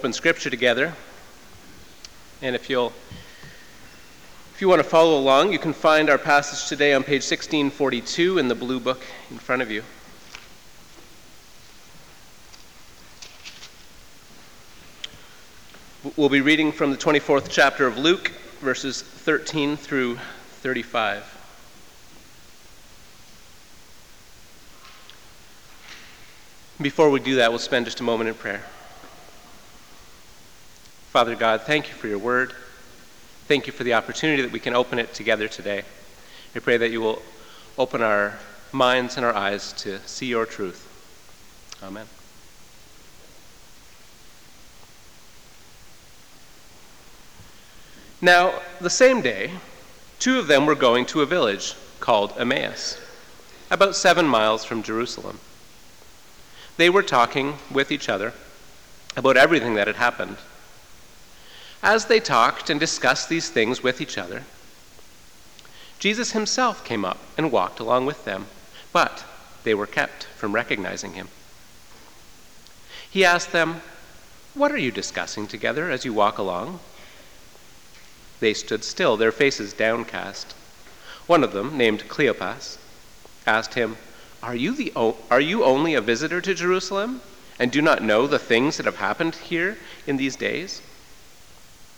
open scripture together. And if you'll if you want to follow along, you can find our passage today on page 1642 in the blue book in front of you. We'll be reading from the 24th chapter of Luke, verses 13 through 35. Before we do that, we'll spend just a moment in prayer. Father God, thank you for your word. Thank you for the opportunity that we can open it together today. We pray that you will open our minds and our eyes to see your truth. Amen. Now, the same day, two of them were going to a village called Emmaus, about seven miles from Jerusalem. They were talking with each other about everything that had happened. As they talked and discussed these things with each other, Jesus himself came up and walked along with them, but they were kept from recognizing him. He asked them, What are you discussing together as you walk along? They stood still, their faces downcast. One of them, named Cleopas, asked him, are you, the o- are you only a visitor to Jerusalem and do not know the things that have happened here in these days?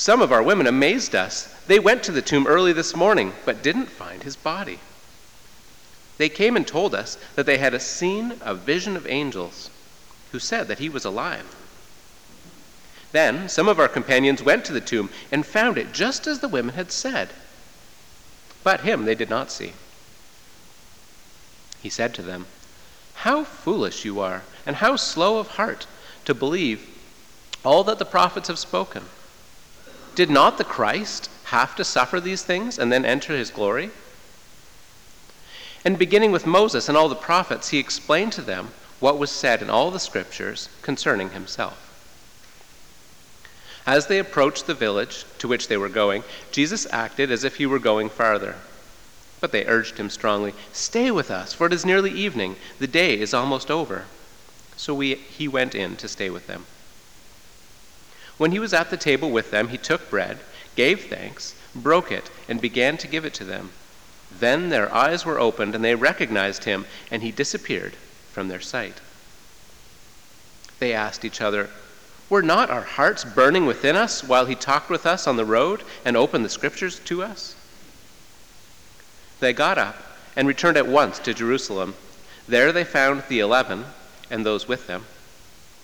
some of our women amazed us. They went to the tomb early this morning, but didn't find his body. They came and told us that they had seen a vision of angels who said that he was alive. Then some of our companions went to the tomb and found it just as the women had said. But him they did not see. He said to them, How foolish you are, and how slow of heart to believe all that the prophets have spoken. Did not the Christ have to suffer these things and then enter his glory? And beginning with Moses and all the prophets, he explained to them what was said in all the scriptures concerning himself. As they approached the village to which they were going, Jesus acted as if he were going farther. But they urged him strongly, Stay with us, for it is nearly evening. The day is almost over. So we, he went in to stay with them. When he was at the table with them, he took bread, gave thanks, broke it, and began to give it to them. Then their eyes were opened, and they recognized him, and he disappeared from their sight. They asked each other, Were not our hearts burning within us while he talked with us on the road and opened the scriptures to us? They got up and returned at once to Jerusalem. There they found the eleven and those with them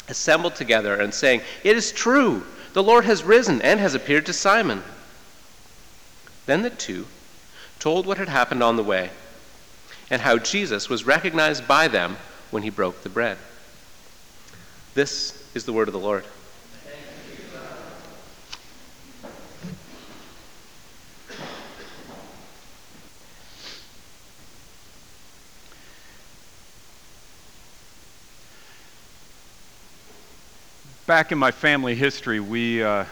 assembled together and saying, It is true, the Lord has risen and has appeared to Simon. Then the two told what had happened on the way and how Jesus was recognized by them when he broke the bread. This is the word of the Lord. Back in my family history, we uh,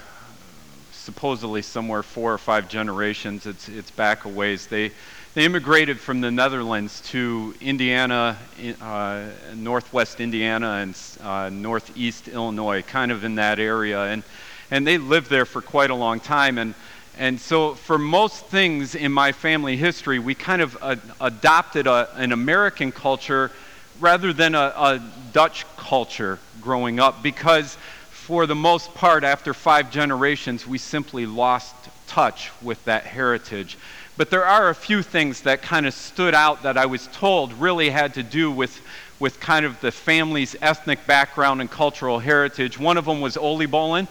supposedly somewhere four or five generations, it's, it's back a ways, they, they immigrated from the Netherlands to Indiana, uh, northwest Indiana, and uh, northeast Illinois, kind of in that area. And, and they lived there for quite a long time. And, and so, for most things in my family history, we kind of uh, adopted a, an American culture rather than a, a Dutch culture growing up because, for the most part, after five generations, we simply lost touch with that heritage. But there are a few things that kind of stood out that I was told really had to do with, with kind of the family's ethnic background and cultural heritage. One of them was oliebollen.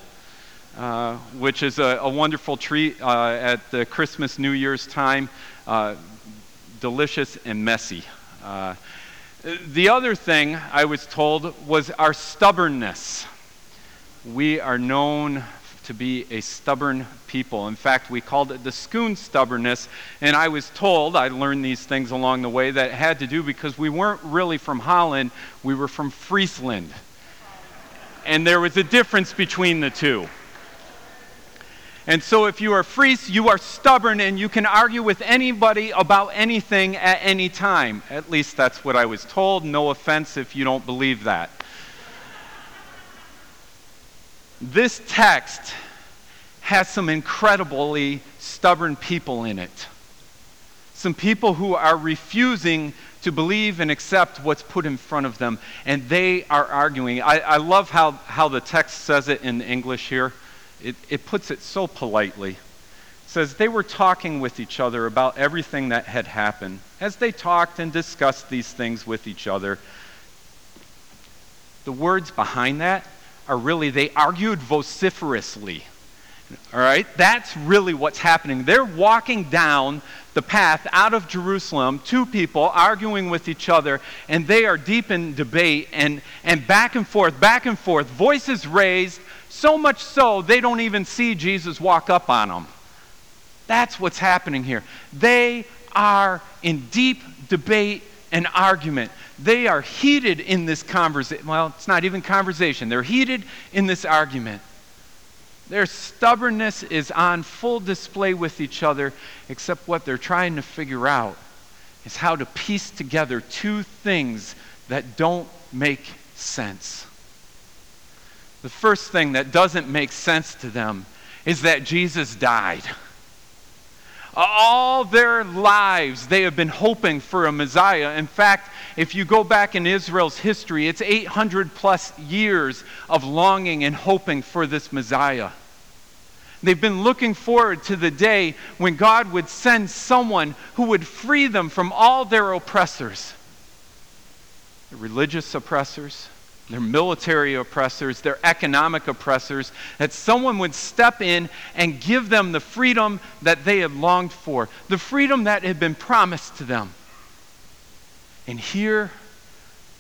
Uh, which is a, a wonderful treat uh, at the Christmas, New Year's time. Uh, delicious and messy. The other thing I was told was our stubbornness. we are known to be a stubborn people. In fact, we called it the Schoon stubbornness, and I was told, I learned these things along the way, that had to do because we weren't really from Holland, we were from Friesland. And there was a difference between the two. And so, if you are Fries, you are stubborn and you can argue with anybody about anything at any time. At least that's what I was told. No offense if you don't believe that. This text has some incredibly stubborn people in it. Some people who are refusing to believe and accept what's put in front of them, and they are arguing. I, I love how, how the text says it in English here. It, it puts it so politely. It says they were talking with each other about everything that had happened. As they talked and discussed these things with each other, the words behind that are really they argued vociferously. All right? That's really what's happening. They're walking down the path out of Jerusalem, two people arguing with each other, and they are deep in debate and, and back and forth, back and forth, voices raised, so much so they don't even see Jesus walk up on them. That's what's happening here. They are in deep debate and argument. They are heated in this conversation. Well, it's not even conversation, they're heated in this argument. Their stubbornness is on full display with each other, except what they're trying to figure out is how to piece together two things that don't make sense. The first thing that doesn't make sense to them is that Jesus died. All their lives, they have been hoping for a Messiah. In fact, if you go back in Israel's history, it's 800 plus years of longing and hoping for this Messiah. They've been looking forward to the day when God would send someone who would free them from all their oppressors the religious oppressors, their military oppressors, their economic oppressors, that someone would step in and give them the freedom that they had longed for, the freedom that had been promised to them. And here,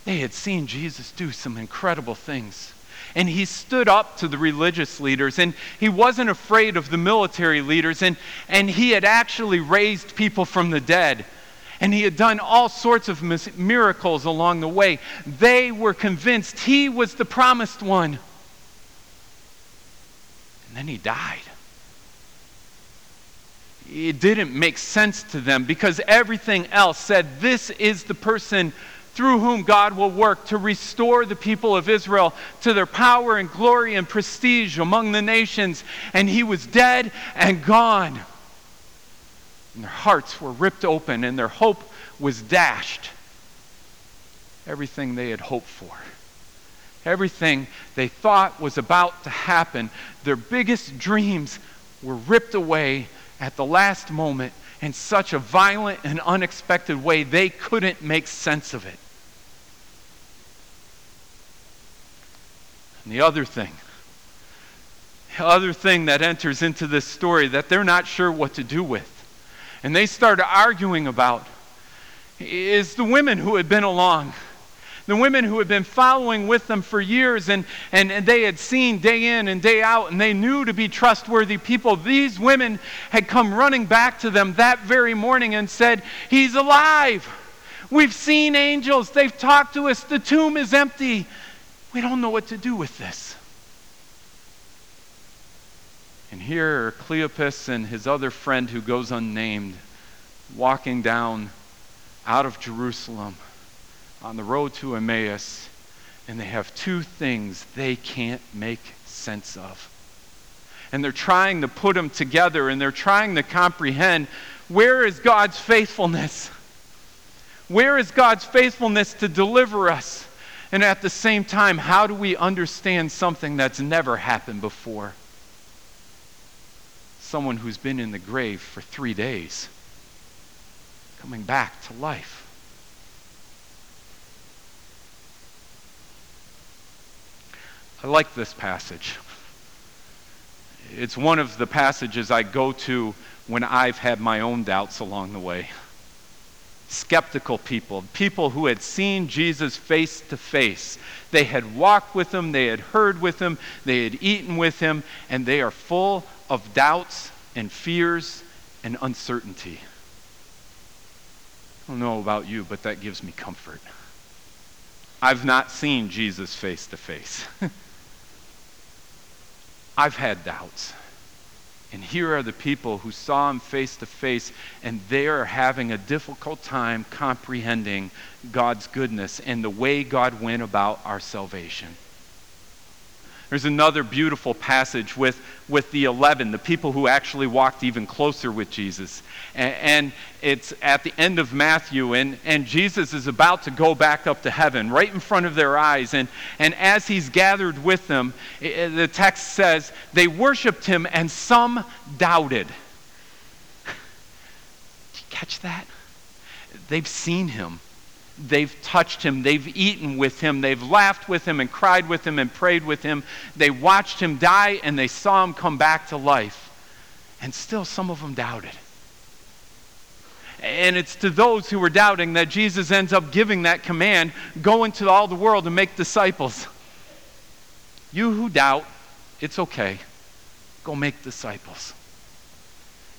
they had seen Jesus do some incredible things. And he stood up to the religious leaders, and he wasn't afraid of the military leaders, and, and he had actually raised people from the dead. And he had done all sorts of miracles along the way. They were convinced he was the promised one. And then he died. It didn't make sense to them because everything else said this is the person through whom God will work to restore the people of Israel to their power and glory and prestige among the nations. And he was dead and gone. And their hearts were ripped open and their hope was dashed. Everything they had hoped for, everything they thought was about to happen, their biggest dreams were ripped away at the last moment in such a violent and unexpected way they couldn't make sense of it. And the other thing, the other thing that enters into this story that they're not sure what to do with, and they started arguing about, is the women who had been along. The women who had been following with them for years and, and, and, they had seen day in and day out and they knew to be trustworthy people. These women had come running back to them that very morning and said, He's alive. We've seen angels. They've talked to us. The tomb is empty. We don't know what to do with this. And here are Cleopas and his other friend who goes unnamed walking down out of Jerusalem on the road to Emmaus, and they have two things they can't make sense of. And they're trying to put them together and they're trying to comprehend where is God's faithfulness? Where is God's faithfulness to deliver us? And at the same time, how do we understand something that's never happened before? Someone who's been in the grave for three days, coming back to life. I like this passage. It's one of the passages I go to when I've had my own doubts along the way skeptical people, people who had seen Jesus face to face. They had walked with him, they had heard with him, they had eaten with him, and they are full of doubts and fears and uncertainty. I don't know about you, but that gives me comfort. I've not seen Jesus face to face. I've had doubts. And here are the people who saw him face to face, and they are having a difficult time comprehending God's goodness and the way God went about our salvation. There's another beautiful passage with, with the 11, the people who actually walked even closer with Jesus. And, and, it's at the end of Matthew, and, and Jesus is about to go back up to heaven right in front of their eyes. And, and as he's gathered with them, it, the text says, they worshiped him, and some doubted. Did you catch that? They've seen him. They've touched him. They've eaten with him. They've laughed with him and cried with him and prayed with him. They watched him die and they saw him come back to life. And still, some of them doubted. And it's to those who were doubting that Jesus ends up giving that command go into all the world and make disciples. You who doubt, it's okay. Go make disciples.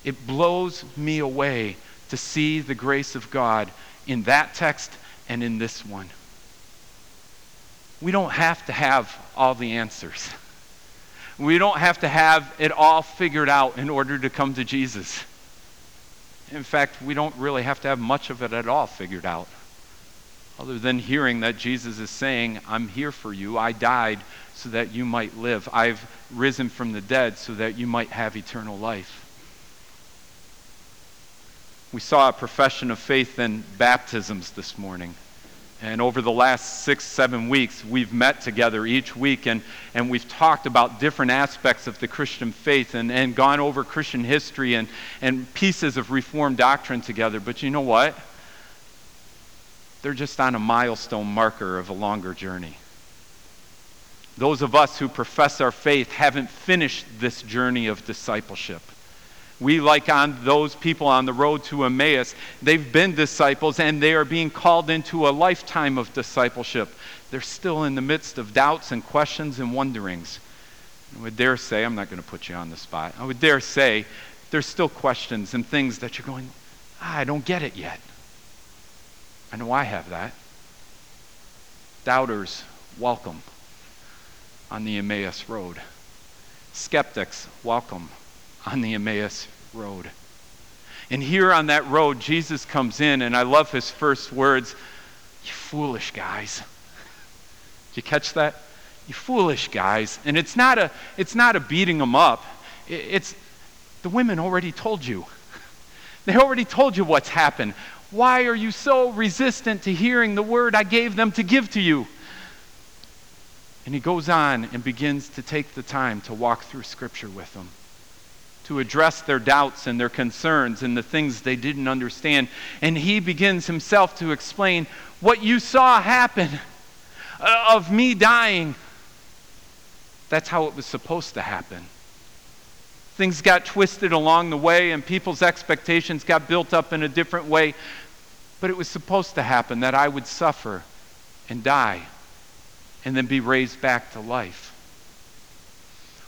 It blows me away to see the grace of God in that text and in this one. We don't have to have all the answers. We don't have to have it all figured out in order to come to Jesus. In fact, we don't really have to have much of it at all figured out, other than hearing that Jesus is saying, I'm here for you. I died so that you might live. I've risen from the dead so that you might have eternal life. We saw a profession of faith in baptisms this morning. And over the last six, seven weeks, we've met together each week and, and we've talked about different aspects of the Christian faith and, and gone over Christian history and, and pieces of Reformed doctrine together. But you know what? They're just on a milestone marker of a longer journey. Those of us who profess our faith haven't finished this journey of discipleship. We, like on those people on the road to Emmaus, they've been disciples and they are being called into a lifetime of discipleship. They're still in the midst of doubts and questions and wonderings. I would dare say, I'm not going to put you on the spot, I would dare say there's still questions and things that you're going, ah, I don't get it yet. I know I have that. Doubters, welcome on the Emmaus road. Skeptics, welcome on the Emmaus road. And here on that road, Jesus comes in, and I love his first words You foolish guys. Did you catch that? You foolish guys. And it's not a, it's not a beating them up, it's the women already told you. They already told you what's happened. Why are you so resistant to hearing the word I gave them to give to you? And he goes on and begins to take the time to walk through Scripture with them to address their doubts and their concerns and the things they didn't understand. And he begins himself to explain what you saw happen uh, of me dying. That's how it was supposed to happen. Things got twisted along the way, and people's expectations got built up in a different way. But it was supposed to happen that I would suffer and die and then be raised back to life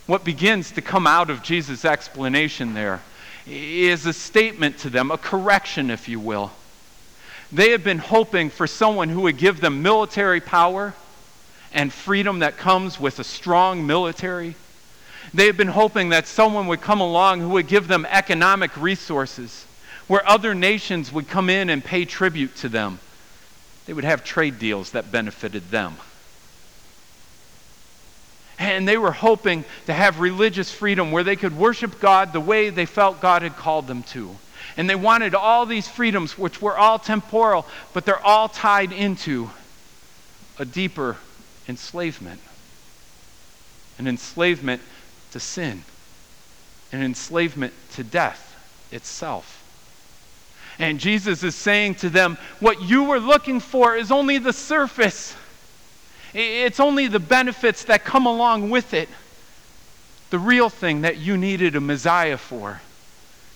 what begins to come out of Jesus' explanation there is a statement to them, a correction, if you will. They had been hoping for someone who would give them military power and freedom that comes with a strong military. They had been hoping that someone would come along who would give them economic resources, where other nations would come in and pay tribute to them. They would have trade deals that benefited them. And they were hoping to have religious freedom where they could worship God the way they felt God had called them to. And they wanted all these freedoms, which were all temporal, but they're all tied into a deeper enslavement an enslavement to sin, an enslavement to death itself. And Jesus is saying to them, What you were looking for is only the surface. It's only the benefits that come along with it. The real thing that you needed a Messiah for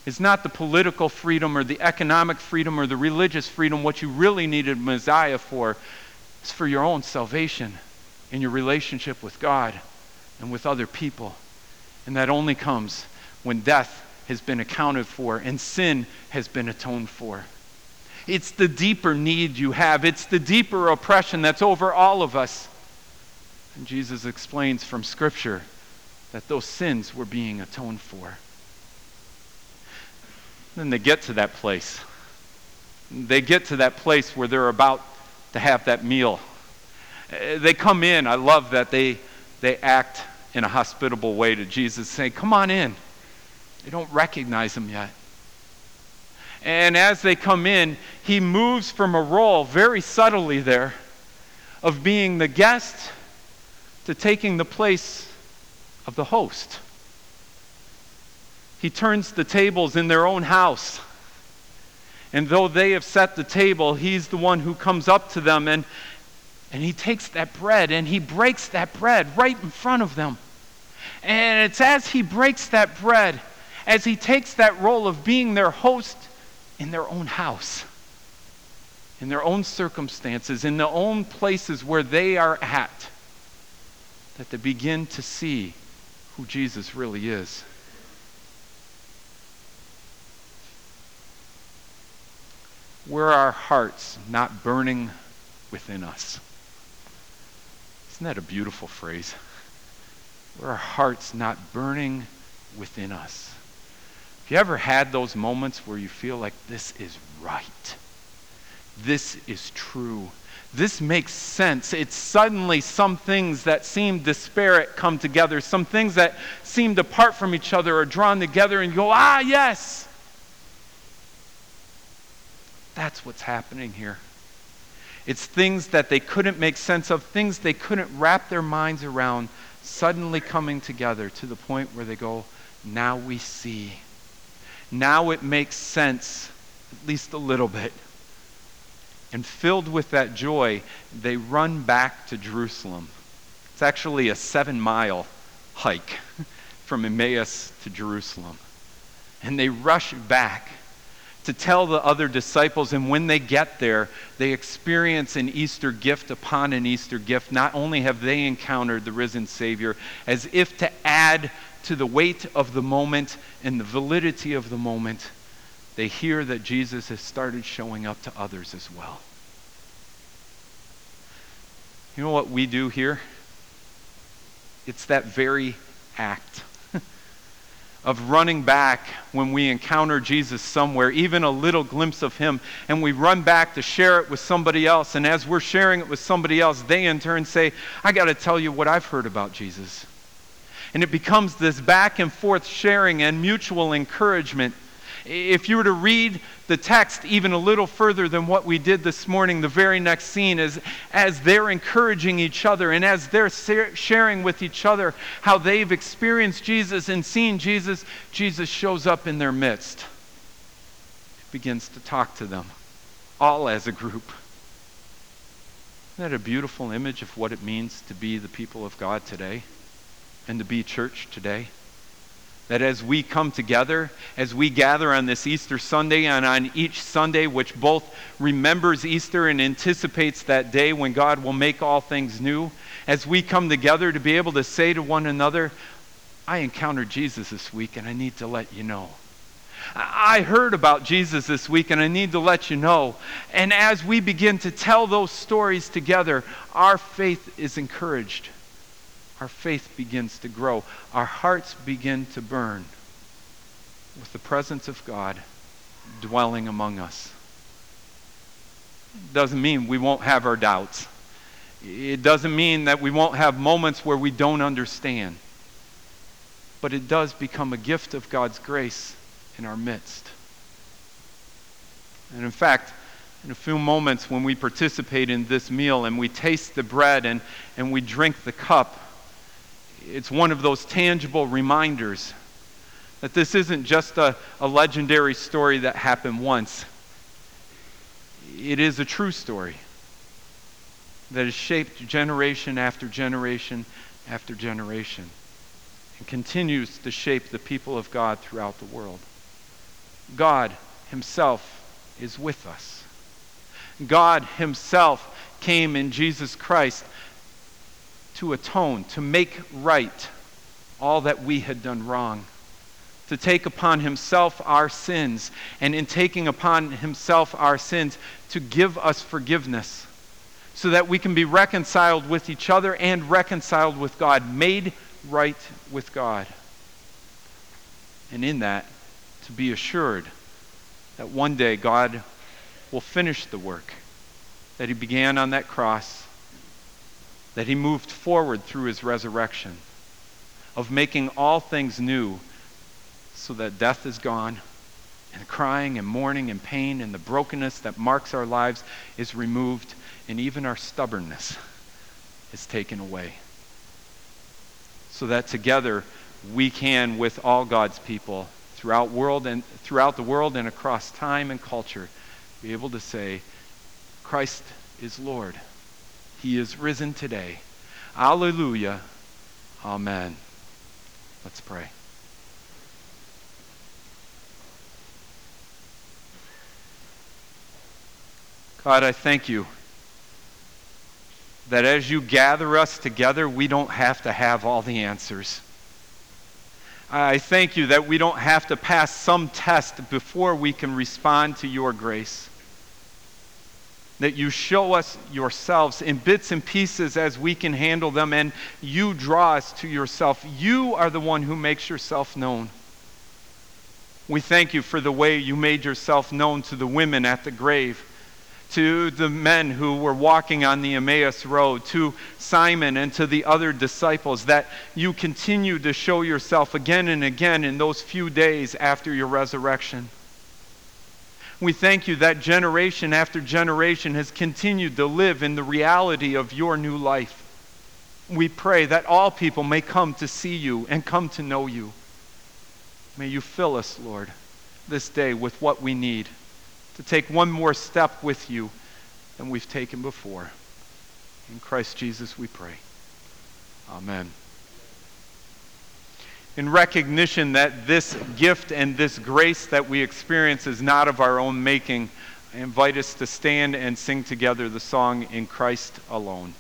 is not the political freedom or the economic freedom or the religious freedom. What you really needed a Messiah for is for your own salvation in your relationship with God and with other people. And that only comes when death has been accounted for and sin has been atoned for. It's the deeper need you have, it's the deeper oppression that's over all of us. And Jesus explains from Scripture that those sins were being atoned for. Then they get to that place. They get to that place where they're about to have that meal. Uh, they come in. I love that they, they act in a hospitable way to Jesus, saying, Come on in. They don't recognize him yet. And as they come in, he moves from a role very subtly there of being the guest to taking the place of the host. He turns the tables in their own house. And though they have set the table, he's the one who comes up to them and, and he takes that bread and he breaks that bread right in front of them. And it's as he breaks that bread, as he takes that role of being their host in their own house, in their own circumstances, in their own places where they are at, that they begin to see who Jesus really is. Were our hearts not burning within us? Isn't that a beautiful phrase? Were our hearts not burning within us? Have you ever had those moments where you feel like this is right? This is true. This makes sense. It's suddenly some things that seem disparate come together. Some things that seemed apart from each other are drawn together and you go, ah, yes. That's what's happening here. It's things that they couldn't make sense of, things they couldn't wrap their minds around, suddenly coming together to the point where they go, now we see. Now it makes sense, at least a little bit. And filled with that joy, they run back to Jerusalem. It's actually a seven mile hike from Emmaus to Jerusalem. And they rush back to tell the other disciples. And when they get there, they experience an Easter gift upon an Easter gift. Not only have they encountered the risen Savior, as if to add to the weight of the moment and the validity of the moment, they hear that Jesus has started showing up to others as well. You know what we do here? It's that very act of running back when we encounter Jesus somewhere, even a little glimpse of him, and we run back to share it with somebody else. And as we're sharing it with somebody else, they in turn say, I got to tell you what I've heard about Jesus. And it becomes this back and forth sharing and mutual encouragement if you were to read the text even a little further than what we did this morning, the very next scene is as they're encouraging each other and as they're sharing with each other how they've experienced Jesus and seen Jesus, Jesus shows up in their midst. Begins to talk to them, all as a group. Isn't that a beautiful image of what it means to be the people of God today and to be church today? That as we come together, as we gather on this Easter Sunday, and on each Sunday, which both remembers Easter and anticipates that day when God will make all things new, as we come together to be able to say to one another, I encountered Jesus this week and I need to let you know. I heard about Jesus this week and I need to let you know. And as we begin to tell those stories together, our faith is encouraged our faith begins to grow. Our hearts begin to burn with the presence of God dwelling among us. Doesn't mean we won't have our doubts. It doesn't mean that we won't have moments where we don't understand. But it does become a gift of God's grace in our midst. And in fact, in a few moments when we participate in this meal and we taste the bread and, and we drink the cup, it's one of those tangible reminders that this isn't just a, a legendary story that happened once. It is a true story that has shaped generation after generation after generation and continues to shape the people of God throughout the world. God Himself is with us. God Himself came in Jesus Christ to atone, to make right all that we had done wrong, to take upon Himself our sins, and in taking upon Himself our sins, to give us forgiveness so that we can be reconciled with each other and reconciled with God, made right with God. And in that, to be assured that one day God will finish the work that He began on that cross, that He moved forward through His resurrection, of making all things new so that death is gone and crying and mourning and pain and the brokenness that marks our lives is removed and even our stubbornness is taken away. So that together we can, with all God's people throughout, world and, throughout the world and across time and culture, be able to say, Christ is Lord. He is risen today. Alleluia. Amen. Let's pray. God, I thank you that as you gather us together, we don't have to have all the answers. I thank you that we don't have to pass some test before we can respond to your grace. That you show us yourselves in bits and pieces as we can handle them, and you draw us to yourself. You are the one who makes yourself known. We thank you for the way you made yourself known to the women at the grave to the men who were walking on the Emmaus Road, to Simon and to the other disciples, that you continue to show yourself again and again in those few days after your resurrection. We thank you that generation after generation has continued to live in the reality of your new life. We pray that all people may come to see you and come to know you. May you fill us, Lord, this day with what we need to take one more step with you than we've taken before. In Christ Jesus we pray. Amen. In recognition that this gift and this grace that we experience is not of our own making, I invite us to stand and sing together the song In Christ Alone.